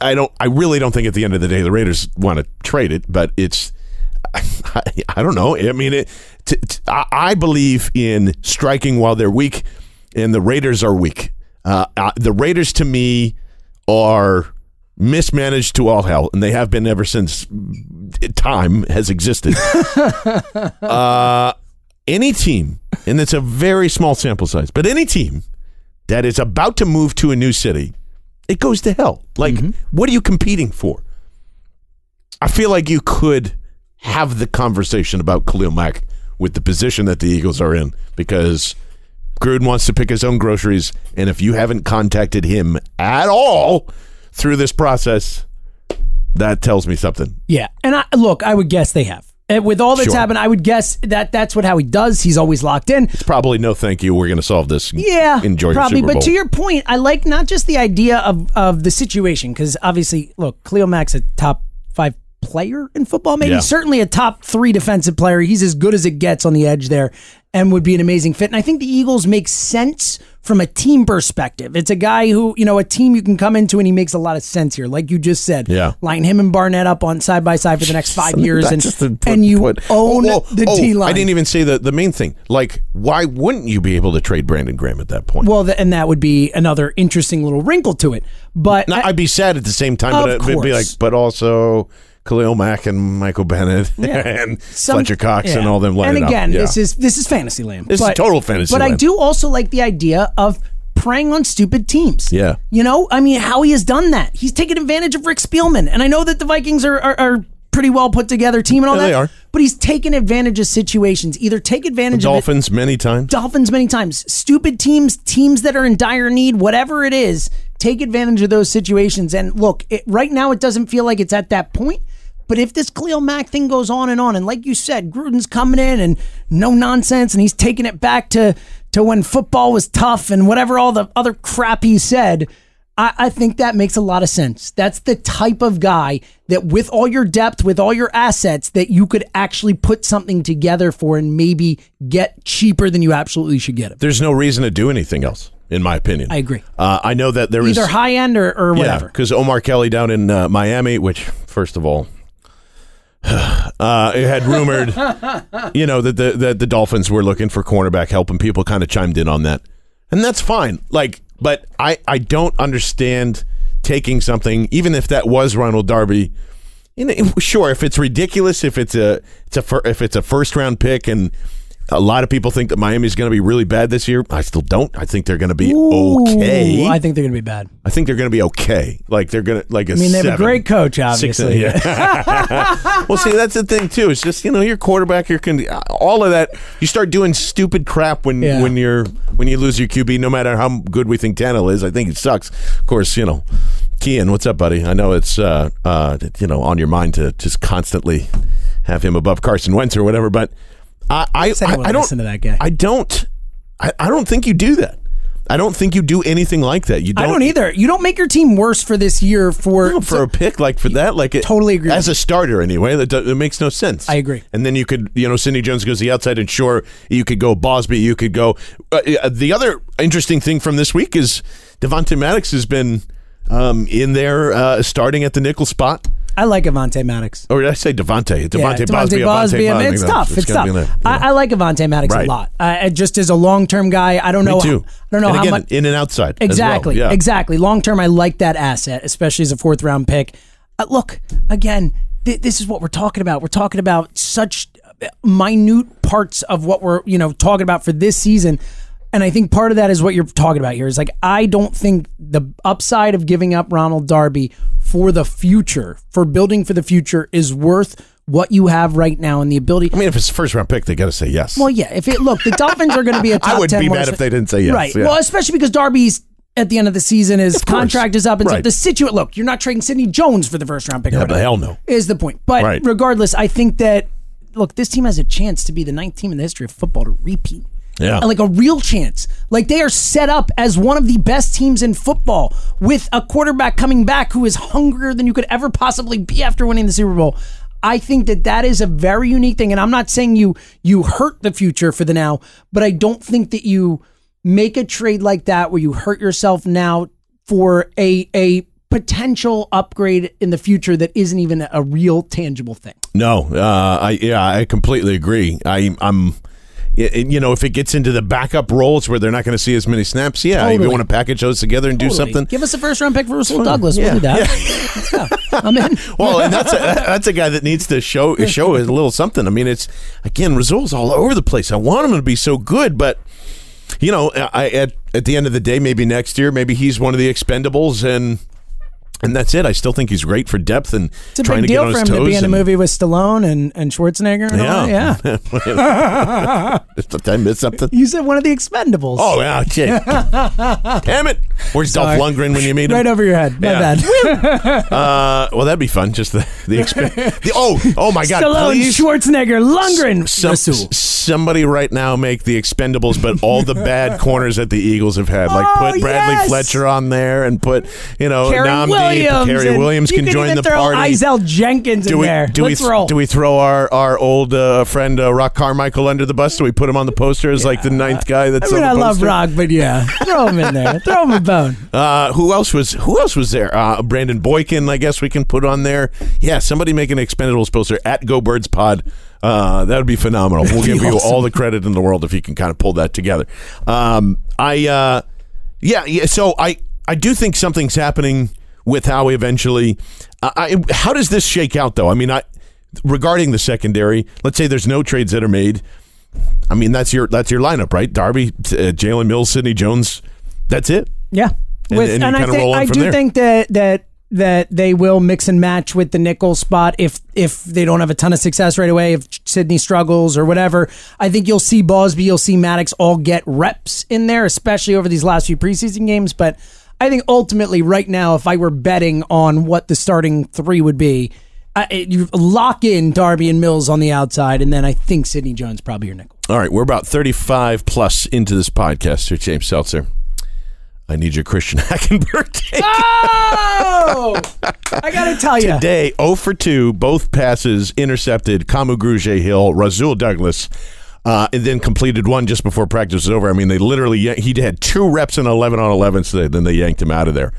I- don't. I really don't think at the end of the day the Raiders want to trade it, but it's. I, I don't know. I mean, it, t- t- I believe in striking while they're weak, and the Raiders are weak. Uh, uh, the Raiders, to me, are mismanaged to all hell, and they have been ever since time has existed. uh, any team, and it's a very small sample size, but any team that is about to move to a new city, it goes to hell. Like, what are you competing for? I feel like you could have the conversation about Khalil Mack with the position that the Eagles are in because Gruden wants to pick his own groceries, and if you haven't contacted him at all through this process, that tells me something. Yeah, and I look, I would guess they have. And with all that's Sure. happened, I would guess that that's what how he does. He's always locked in. It's probably no thank you. We're going to solve this. Yeah, enjoy probably. your Super Bowl. But to your point, I like not just the idea of of the situation because obviously, look, Khalil Mack's a top five player in football. Maybe Yeah. certainly a top three defensive player. He's as good as it gets on the edge there, and would be an amazing fit. And I think the Eagles make sense from a team perspective. It's a guy who you know a team you can come into, and he makes a lot of sense here, like you just said. Yeah. line him and Barnett up on side by side for the next five years, and just put- and you put- oh, own Oh, oh, the oh, D line. I didn't even say the, the main thing. Like, why wouldn't you be able to trade Brandon Graham at that point? well, th- and that would be another interesting little wrinkle to it. But Now, I- I'd be sad at the same time, but it'd be like, but also Khalil Mack and Michael Bennett Yeah. and Some- Fletcher Cox and yeah. all them lining And up. again, Yeah. this is this is fantasy land. This is total fantasy But I land. do also like the idea of preying on stupid teams. Yeah. You know, I mean, how he has done that. He's taken advantage of Rick Spielman, and I know that the Vikings are are, are pretty well put together team and all Yeah, that. they are. But he's taken advantage of situations. Either take advantage of it Dolphins many times. Dolphins many times. Stupid teams, teams that are in dire need, whatever it is, take advantage of those situations. And look, it, right now it doesn't feel like it's at that point. But if this Khalil Mack thing goes on and on, and like you said, Gruden's coming in and no nonsense, and he's taking it back to to when football was tough and whatever all the other crap he said. I, I think that makes a lot of sense. That's the type of guy that, with all your depth, with all your assets, that you could actually put something together for and maybe get cheaper than you absolutely should get it. There's no reason to do anything else, in my opinion. I agree. Uh, I know that there is Either high end or, or Yeah, whatever. because Omar Kelly down in uh, Miami, which first of all, uh, it had rumored, you know, that the that the Dolphins were looking for cornerback help, and people kind of chimed in on that, and that's fine. Like, but I I don't understand taking something, even if that was Ronald Darby. You know, sure, if it's ridiculous, if it's a it's a fir- if it's a first round pick, and A lot of people think that Miami's going to be really bad this year. I still don't. I think they're going to be Ooh, okay. I think they're going to be bad. I think they're going to be okay. Like they're going to like a I mean, they have a great coach, six, obviously. yeah. well, see, that's the thing too. It's just you know your quarterback, your con- all of that. You start doing stupid crap when Yeah. when you're when you lose your QB. No matter how good we think Tannehill is, I think it sucks. Of course, you know, Kian, what's up, buddy? I know it's uh, uh, you know on your mind to just constantly have him above Carson Wentz or whatever, but I I, I I, I don't listen to that guy. I don't I, I don't think you do that. I don't think you do anything like that. You don't, I don't either. You don't make your team worse for this year for, no, for a pick like for that, like it, Totally agree As a starter, anyway, that, it makes no sense. I agree. And then you could, you know, Sidney Jones goes the outside, and sure, you could go Bausby, you could go. Uh, uh, the other interesting thing from this week is Devontae Maddox has been um, in there uh, starting at the nickel spot. I like Avonte Maddox. Or did I say Devontae? Devontae yeah, Bausby. Devontae Avonte I mean, Bausby. it's tough. It's, gotta tough. there. I, I like Avonte Maddox Right. a lot. Uh, just as a long term guy, I don't know. Me too. How, I don't know and how again, much. in and outside. as well. Exactly. Yeah. Exactly. Long term, I like that asset, especially as a fourth round pick. Uh, look, again, th- this is what we're talking about. We're talking about such minute parts of what we're you know talking about for this season. And I think part of that is what you're talking about here is like I don't think the upside of giving up Ronald Darby for the future, for building for the future, is worth what you have right now and the ability. I mean, if it's a first round pick, they got to say yes. Well, yeah. If it look, the Dolphins are going to be a top I would 10 be mad if they didn't say yes. Right. yeah. Well, especially because Darby's at the end of the season, his contract is up, and so Right. the situation. Look, you're not trading Sidney Jones for the first round pick. Yeah, but hell no. Is the point? But Right. regardless, I think that look, this team has a chance to be the ninth team in the history of football to repeat. Yeah. And, like a real chance. Like they are set up as one of the best teams in football with a quarterback coming back who is hungrier than you could ever possibly be after winning the Super Bowl. I think that that is a very unique thing, and I'm not saying you you hurt the future for the now, but I don't think that you make a trade like that where you hurt yourself now for a a potential upgrade in the future that isn't even a real tangible thing. No, uh, I yeah, I completely agree. I I'm. You know, if it gets into the backup roles where they're not going to see as many snaps, yeah, if you want to package those together and do something. Give us a first round pick for Rasul Douglas. Yeah. We'll do that. Let's go. I'm in. Well, and that's a, that's a guy that needs to show show a little something. I mean, it's again Rasul's all over the place. I want him to be so good, but you know, I at at the end of the day, maybe next year, maybe he's one of the expendables, and and that's it. I still think he's great for depth and It's a trying big to get deal on for him to be in a and- movie with Stallone and, and Schwarzenegger. And all Yeah, yeah. Did I miss something? You said one of the Expendables. Oh yeah, shit. Damn it! Where's Sorry. Dolph Lundgren when you meet him? right over your head. My Yeah. bad. Uh, well, that'd be fun. Just the the, exp- the oh oh my god! Stallone, please, Schwarzenegger, Lundgren, some, somebody right now make the Expendables, but all the bad corners that the Eagles have had. Like Oh, put Bradley yes! Fletcher on there, and put you know Cary Williams. Williams you can join the throw party. Jenkins do in we there. do Let's we roll. do we throw our our old uh, friend uh, Roc Carmichael under the bus? Do we put him on the poster as like the ninth guy that's I mean, I love? Roc, but yeah, throw him in there. Throw him a bone. Uh, who else was Who else was there? Uh, Brandon Boykin, I guess we can put on there. Yeah, somebody make an Expendables poster at Go Birds Pod. Uh, that would be phenomenal. We'll give you awesome. all the credit in the world if you can kind of pull that together. Um, I uh, yeah yeah. So I I do think something's happening with Howie eventually. Uh, I, how does this shake out though? I mean, I regarding the secondary. Let's say there's no trades that are made. I mean, that's your that's your lineup, right? Darby, uh, Jalen Mills, Sidney Jones. That's it. Yeah, And- and you I think I do there. think that that that they will mix and match with the nickel spot if if they don't have a ton of success right away. If Sydney struggles or whatever, I think you'll see Bausby, you'll see Maddox all get reps in there, especially over these last few preseason games. But I think ultimately, right now, if I were betting on what the starting three would be. I, you lock in Darby and Mills on the outside, and then I think Sidney Jones probably your nickel. All right, we're about 35 plus into this podcast here, James Seltzer. I need your Christian Hackenberg take. Oh, I gotta tell you, Today, 0 for 2, both passes intercepted. Kamu Grugier Hill, Rasul Douglas, uh, and then completed one just before practice was over. I mean, they literally, he had two reps in 11 on 11, so then they yanked him out of there.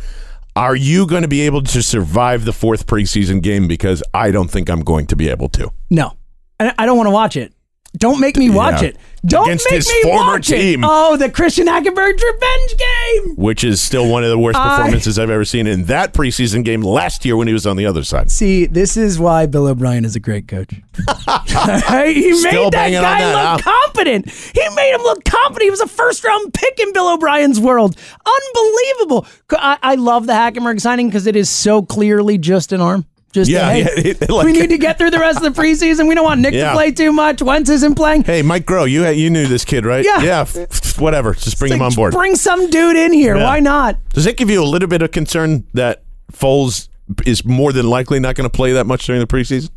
Are you going to be able to survive the fourth preseason game? Because I don't think I'm going to be able to. no, I don't want to watch it. Don't make me watch Yeah. it. Don't Against make his me former watch team. it. Oh, the Christian Hackenberg revenge game. which is still one of the worst I- performances I've ever seen in that preseason game last year when he was on the other side. See, this is why Bill O'Brien is a great coach. he Still made that banging on guy that, look competent. He made him look competent. He was a first round pick in Bill O'Brien's world. Unbelievable. I, I love the Hackenberg signing because it is so clearly just an arm. Just Yeah, hey, yeah, it- like- we need to get through the rest of the preseason. We don't want Nick Yeah. to play too much. Wentz isn't playing. Hey, Mike Groh, you you knew this kid, right? Yeah. Yeah. whatever. Just bring him on board. Bring some dude in here. Yeah. Why not? Does that give you a little bit of concern that Foles is more than likely not going to play that much during the preseason?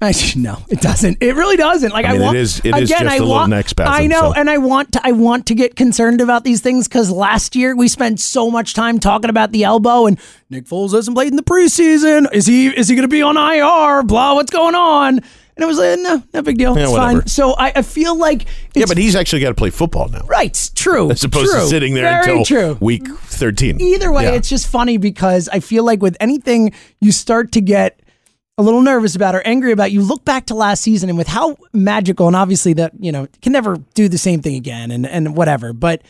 I, no, it doesn't. It really doesn't. Like I, I mean, it want, is- it again, is just I a little want, I know, so. and I want to. I want to get concerned about these things because last year we spent so much time talking about the elbow and Nick Foles hasn't played in the preseason. Is he? Is he going to be on IR? Blah. What's going on? And it was like, no, no big deal. Yeah, it's whatever. fine. So I, I feel like it's Yeah, but he's actually got to play football now. right. True. As opposed true, to sitting there until true. week 13. Either way, Yeah. it's just funny because I feel like with anything you start to get a little nervous about or angry about, you look back to last season and with how magical and obviously that, you know, can never do the same thing again and, and whatever. But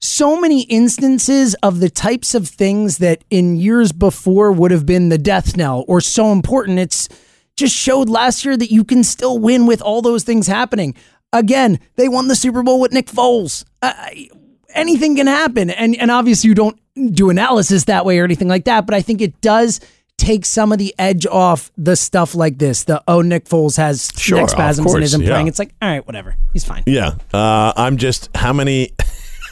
so many instances of the types of things that in years before would have been the death knell or so important. It's just showed last year that you can still win with all those things happening. Again, they won the Super Bowl with Nick Foles. Uh, anything can happen. And and obviously you don't do analysis that way or anything like that, but I think it does take some of the edge off the stuff like this. The oh Nick Foles has Sure, neck spasms course, and isn't yeah. playing. It's like, all right, whatever. He's fine. Yeah. Uh, I'm just, how many.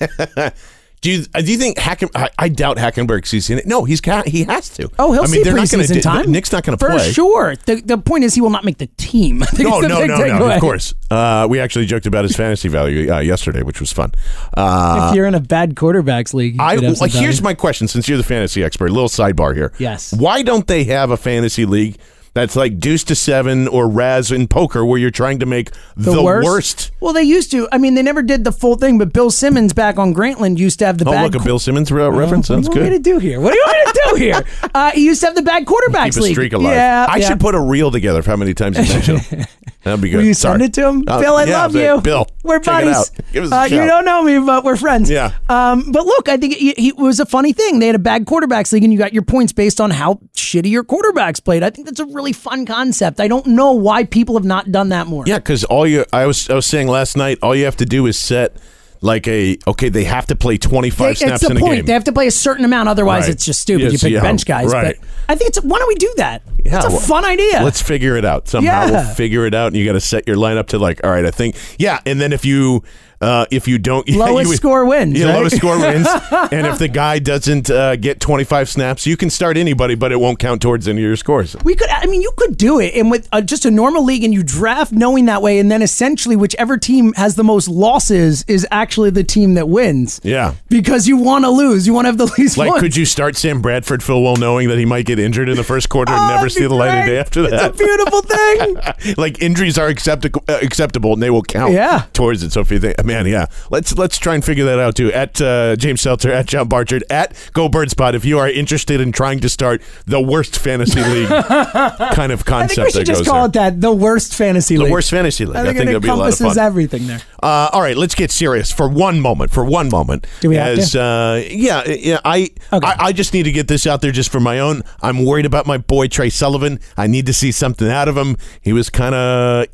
Do you, uh, do you think Hacken? I, I doubt Hackenberg sees it. No, he's he has to. Oh, he'll I mean, see gonna preseason di- time. Nick's not going to play For sure. The, the point is he will not make the team. No, the no, big no, no. Of course. Uh, we actually joked about his fantasy value uh, yesterday, which was fun. Uh, If you're in a bad quarterbacks league, I some. Here's my question: Since you're the fantasy expert, little sidebar here. Yes. Why don't they have a fantasy league that's like Deuce to Seven or Razz in poker, where you're trying to make the, worst? Well, they used to. I mean, they never did the full thing, but Bill Simmons back on Grantland used to have the Oh, bad. look, a Bill Simmons re- reference. What That's do you want me good. to do here? What do you want me to do here? Uh, he used to have the bad quarterbacks Keep a league. streak alive. Yeah, I yeah. should put a reel together of how many times you mention him. That'd be good. Will you Sorry. send it to him? Uh, Bill, I yeah, love you. Bill, we're buddies. out. Give us a Uh, you don't know me, but we're friends. Yeah. Um, but look, I think it, it was a funny thing. They had a bad quarterbacks league, and you got your points based on how shitty your quarterbacks played. I think that's a really fun concept. I don't know why people have not done that more. Yeah, because all you I was I was saying last night, all you have to do is set like a okay, they have to play twenty They, it's snaps the in a point. game. They have to play a certain amount, otherwise Right. it's just stupid. Yeah, you so pick bench guys. right. But I think it's why don't we do that? Yeah, it's a well, fun idea. Let's figure it out somehow. Yeah. We'll figure it out, and you got to set your lineup to like, all right, I think, yeah, and then if you uh, if you don't Lowest you- score wins, Yeah, right? lowest score wins. and if the guy doesn't uh, get twenty five snaps, you can start anybody, but it won't count towards any of your scores. We could, I mean, you could do it, and with uh, just a normal league, and you draft knowing that way, and then essentially whichever team has the most losses is actually the team that wins. Yeah. because you want to lose, you want to have the least. Like, points. could you start Sam Bradford full well knowing that he might get injured in the first quarter and Oh, never see the light of great. day after that? It's a beautiful thing. like injuries are acceptable, uh, acceptable, and they will count Yeah. towards it. So if you think, man, yeah, let's let's try and figure that out too. At uh, James Seltzer, at John Barchard, at Go Birds Pod. If you are interested in trying to start the worst fantasy league kind of concept, I think we should just call there. it that. The worst fantasy the league. The worst fantasy league. I I think, think, it that'll be a lot of encompasses everything there. Uh, all right, let's get serious for one moment. For one moment, Do we have as to? uh, yeah, yeah. I, Okay. I I just need to get this out there just for my own. I'm worried about my boy Tre Sullivan. I need to see something out of him. He was kind of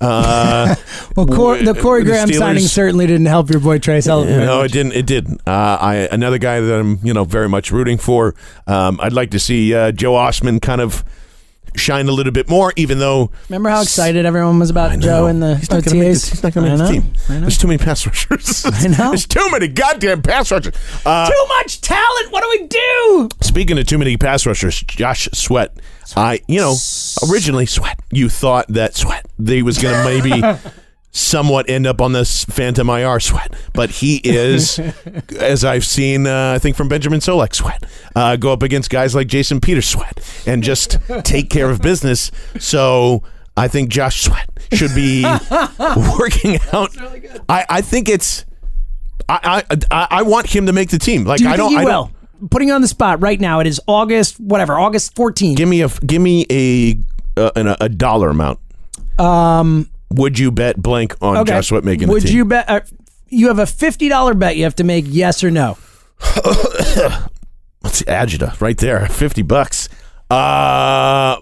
uh, Well, Cor- the Corey the Steelers- signing certainly didn't help your boy Tre Sullivan. no, much. it didn't. It didn't. Uh, I another guy that I'm you know very much rooting for. Um, I'd like to see uh, Joe Ostman kind of shine a little bit more, even though Remember how excited everyone was about Joe and the he's not OTAs? the, he's not going to make the team. There's too many pass rushers. I know. There's too many goddamn pass rushers. Uh, Too much talent. What do we do? Speaking of too many pass rushers, Josh Sweat. I, you know, originally Sweat. You thought that Sweat they was going to maybe somewhat end up on this Phantom IR Sweat, but he is, as I've seen, uh, I think from Benjamin Solak Sweat, uh, go up against guys like Jason Peters Sweat and just take care of business. So. I think Josh Sweat should be working out. I, I think it's. I, I I want him to make the team. Like Do I don't. he I will? don't, Putting you on the spot right now. It is August, whatever, August 14th. Give me a give me a uh, an, a dollar amount. Um, Would you bet blank on okay. Josh Sweat making Would the team? Would you bet? Uh, you have a fifty dollar bet. You have to make yes or no. Let's see, Agita, right there, fifty bucks. Uh,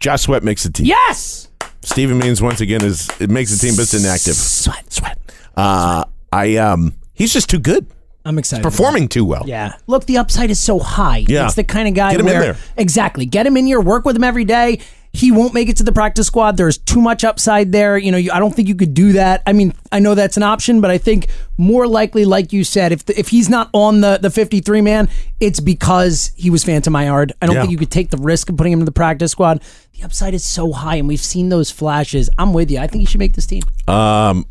Josh Sweat makes the team. Yes. Steven Means once again is it makes the team, but it's inactive. Sweat, sweat. Uh, I um, he's just too good, I'm excited. performing too well. Yeah. Look, the upside is so high. Yeah. It's the kind of guy Get him in where there. exactly get him in here, work with him every day. He won't make it to the practice squad. There's too much upside there. You know, you, I don't think you could do that. I mean, I know that's an option, but I think more likely, like you said, if the, if he's not on the the 53 man, it's because he was Phantom IR'd. I don't Yeah. think you could take the risk of putting him in the practice squad. The upside is so high, and we've seen those flashes. I'm with you. I think he should make this team. Um,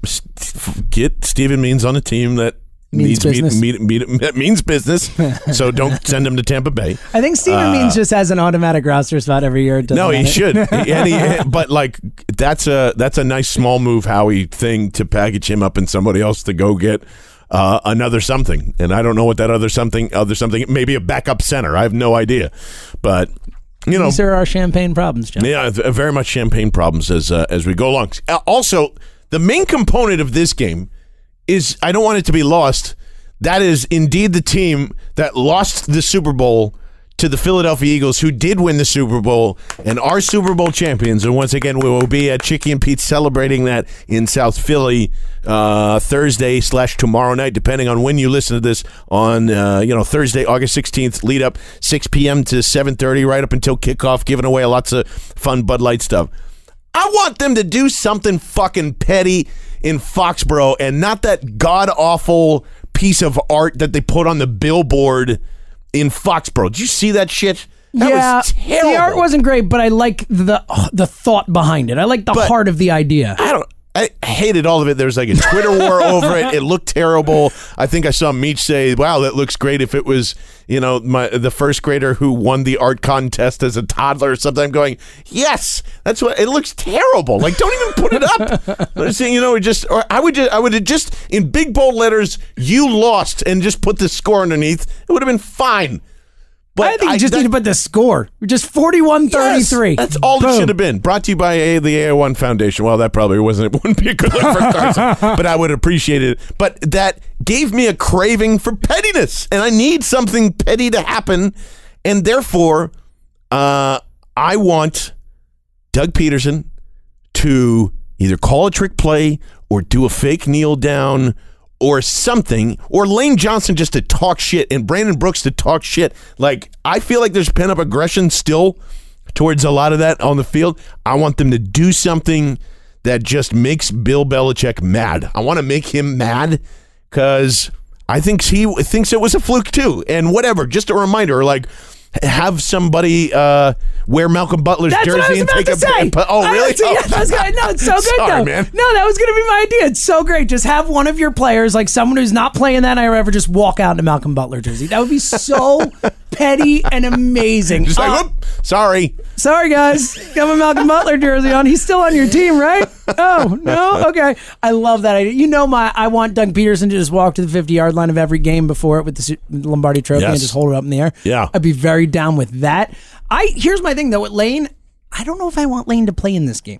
get Steven Means on a team that Means needs business. Means business. so don't send him to Tampa Bay. I think Steven Means just has an automatic roster spot every year. It Uh, No, he matter. should. and he, but like that's a that's a nice small move Howie thing to package him up and somebody else to go get uh, another something. And I don't know what that other something other something maybe a backup center. I have no idea. But you know, These are our champagne problems, John. yeah, very much champagne problems as uh, as we go along. Uh, Also, the main component of this game is I don't want it to be lost. That is indeed the team that lost the Super Bowl to the Philadelphia Eagles, who did win the Super Bowl and are Super Bowl champions. And once again, we will be at Chickie and Pete celebrating that in South Philly uh, Thursday slash tomorrow night, depending on when you listen to this. On uh, you know Thursday, August sixteenth, lead up six p.m. to seven thirty, right up until kickoff, giving away lots of fun Bud Light stuff. I want them to do something fucking petty in Foxborough and not that god awful piece of art that they put on the billboard in Foxborough. Did you see that shit? That yeah, was terrible. the art wasn't great, but I like the the thought behind it. I like the But- heart of the idea. I don't. I hated all of it. There was like a Twitter war over it. It looked terrible. I think I saw Meach say, "Wow, that looks great." If it was, you know, my the first grader who won the art contest as a toddler or something, I'm going, "Yes, that's what." It looks terrible. Like, don't even put it up. You know, it just, or I would, just, I would have just in big bold letters, "You lost," and just put the score underneath. It would have been fine. But I think you just that- need to put the score. Just 41 33. Yes, that's all it should have been. Brought to you by A, the AI1 Foundation. Well, that probably wasn't. It wouldn't be a good look for Carson, but I would appreciate it. But that gave me a craving for pettiness, and I need something petty to happen, and therefore, uh, I want Doug Pederson to either call a trick play or do a fake kneel down or something, or Lane Johnson just to talk shit and Brandon Brooks to talk shit. Like, I feel like there's pent up aggression still towards a lot of that on the field. I want them to do something that just makes Bill Belichick mad. I want to make him mad because I think he thinks it was a fluke too. And whatever, just a reminder, like have somebody uh, wear Malcolm Butler's That's jersey what I was and about take to a say. but- Oh, I really? was- yeah, that was good. No, it's so good Sorry, though. man. No, that was going to be my idea. It's so great. Just have one of your players, like someone who's not playing that night or ever, just walk out in a Malcolm Butler jersey. That would be so petty and amazing. Just like, Uh, whoop, sorry. Sorry, guys. Got my Malcolm Butler jersey on. He's still on your team, right? Oh, no? Okay. I love that idea. You know, my I want Doug Pederson to just walk to the 50 yard line of every game before it with the Lombardi trophy and just hold it up in the air. Yeah. I'd be very down with that. I Here's my thing, though, with Lane. I don't know if I want Lane to play in this game.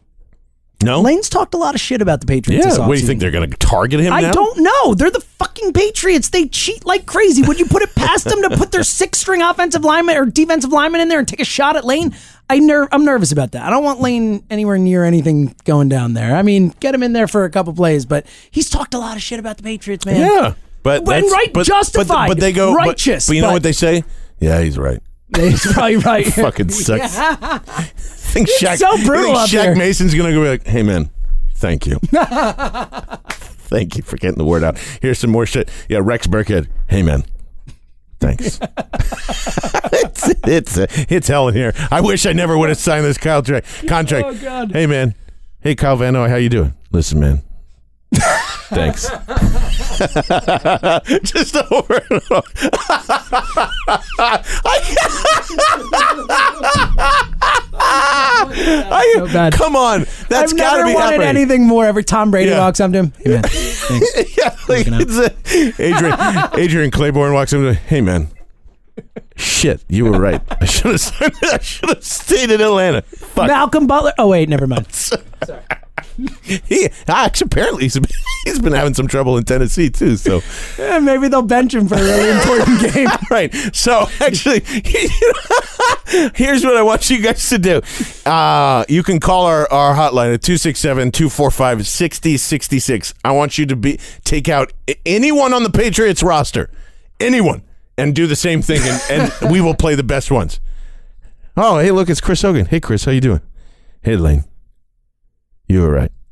No? Lane's talked a lot of shit about the Patriots. yeah. this What do you think? They're going to target him I now? don't know. They're the fucking Patriots. They cheat like crazy. Would you put it past them to put their six string offensive lineman or defensive lineman in there and take a shot at Lane? I ner- I'm nervous about that. I don't want Lane anywhere near anything going down there. I mean, get him in there for a couple plays, but he's talked a lot of shit about the Patriots, man. Yeah. But When right, but, justified, But, but they go but- righteous, But, you know but- what they say? Yeah, he's right. He's probably right. Fucking sucks. Think Shaq, so brutal think up Shaq. Mason's gonna go be like, "Hey man, thank you, thank you for getting the word out." Here's some more shit. Yeah, Rex Burkhead. Hey man, thanks. it's it's it's hell in here. I wish I never would have signed this tra- contract. Oh, God. Hey man, hey Kyle Van Noy, how you doing? Listen, man. Thanks. Just over and over. Ah! I- So bad. Come on, that's I've got to never be wanted happening. anything more. Every Tom Brady Yeah. walks up to him. Hey, man. Thanks. yeah, like it's a, Adrian Adrian Clayborn walks in. and, Hey man, shit, you were right. I should have I should have stayed in Atlanta. fuck? Malcolm Butler. Oh wait, never mind. He actually apparently he's been, he's been having some trouble in Tennessee too. So Eh, maybe they'll bench him for a really important game. right. So actually, here's what I want you guys to do. Uh, you can call our, our hotline at 267-245-6066. I want you to be take out anyone on the Patriots roster. Anyone. And do the same thing and, and we will play the best ones. Oh, hey, look, it's Chris Hogan. Hey Chris, how you doing? Hey Lane. You were right.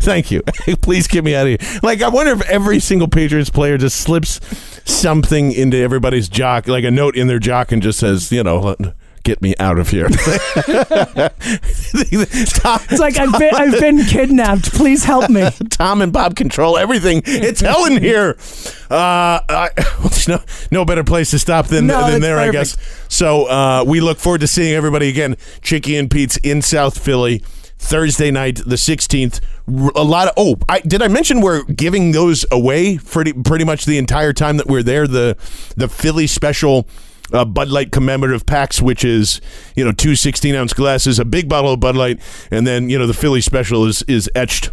Thank you. Please get me out of here. Like, I wonder if every single Patriots player just slips something into everybody's jock, like a note in their jock, and just says, you know, get me out of here. Tom, It's like I've been I've been kidnapped. Please help me. Tom and Bob control everything. It's hell in here. Uh, I, there's no, no better place to stop than, No, than there, I guess. So uh, we look forward to seeing everybody again. Chickie and Pete's in South Philly. Thursday night, the 16th. A lot of oh, I did I mention we're giving those away pretty pretty much the entire time that we're there. The the Philly special uh, Bud Light commemorative packs, which is you know two 16 ounce glasses, a big bottle of Bud Light, and then you know the Philly special is is etched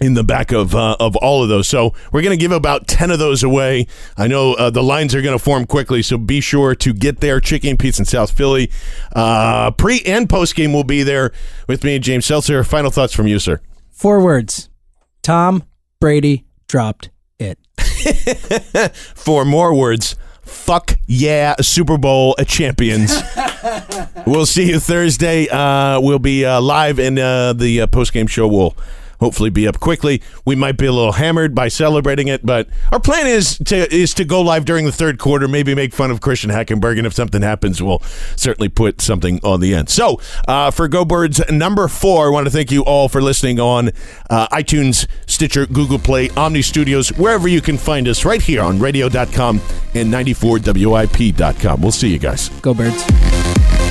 in the back of uh, of all of those. So we're going to give about 10 of those away. I know uh, the lines are going to form quickly, so be sure to get there. Chicken Pete's in South Philly. Uh, pre and post game will be there with me and James Seltzer. Final thoughts from you, sir. Four words. Tom Brady dropped it. For more words, fuck yeah, Super Bowl champions. we'll see you Thursday. Uh, we'll be uh, live, and uh, the uh, post game show will hopefully be up quickly. We might be a little hammered by celebrating it, but our plan is to is to go live during the third quarter. Maybe make fun of Christian Hackenberg, and if something happens, we'll certainly put something on the end. So uh, for Go Birds number four, I want to thank you all for listening on uh, iTunes, Stitcher, Google Play, Omni Studios, wherever you can find us, right here on Radio.com and 94WIP.com. We'll see you guys. Go birds.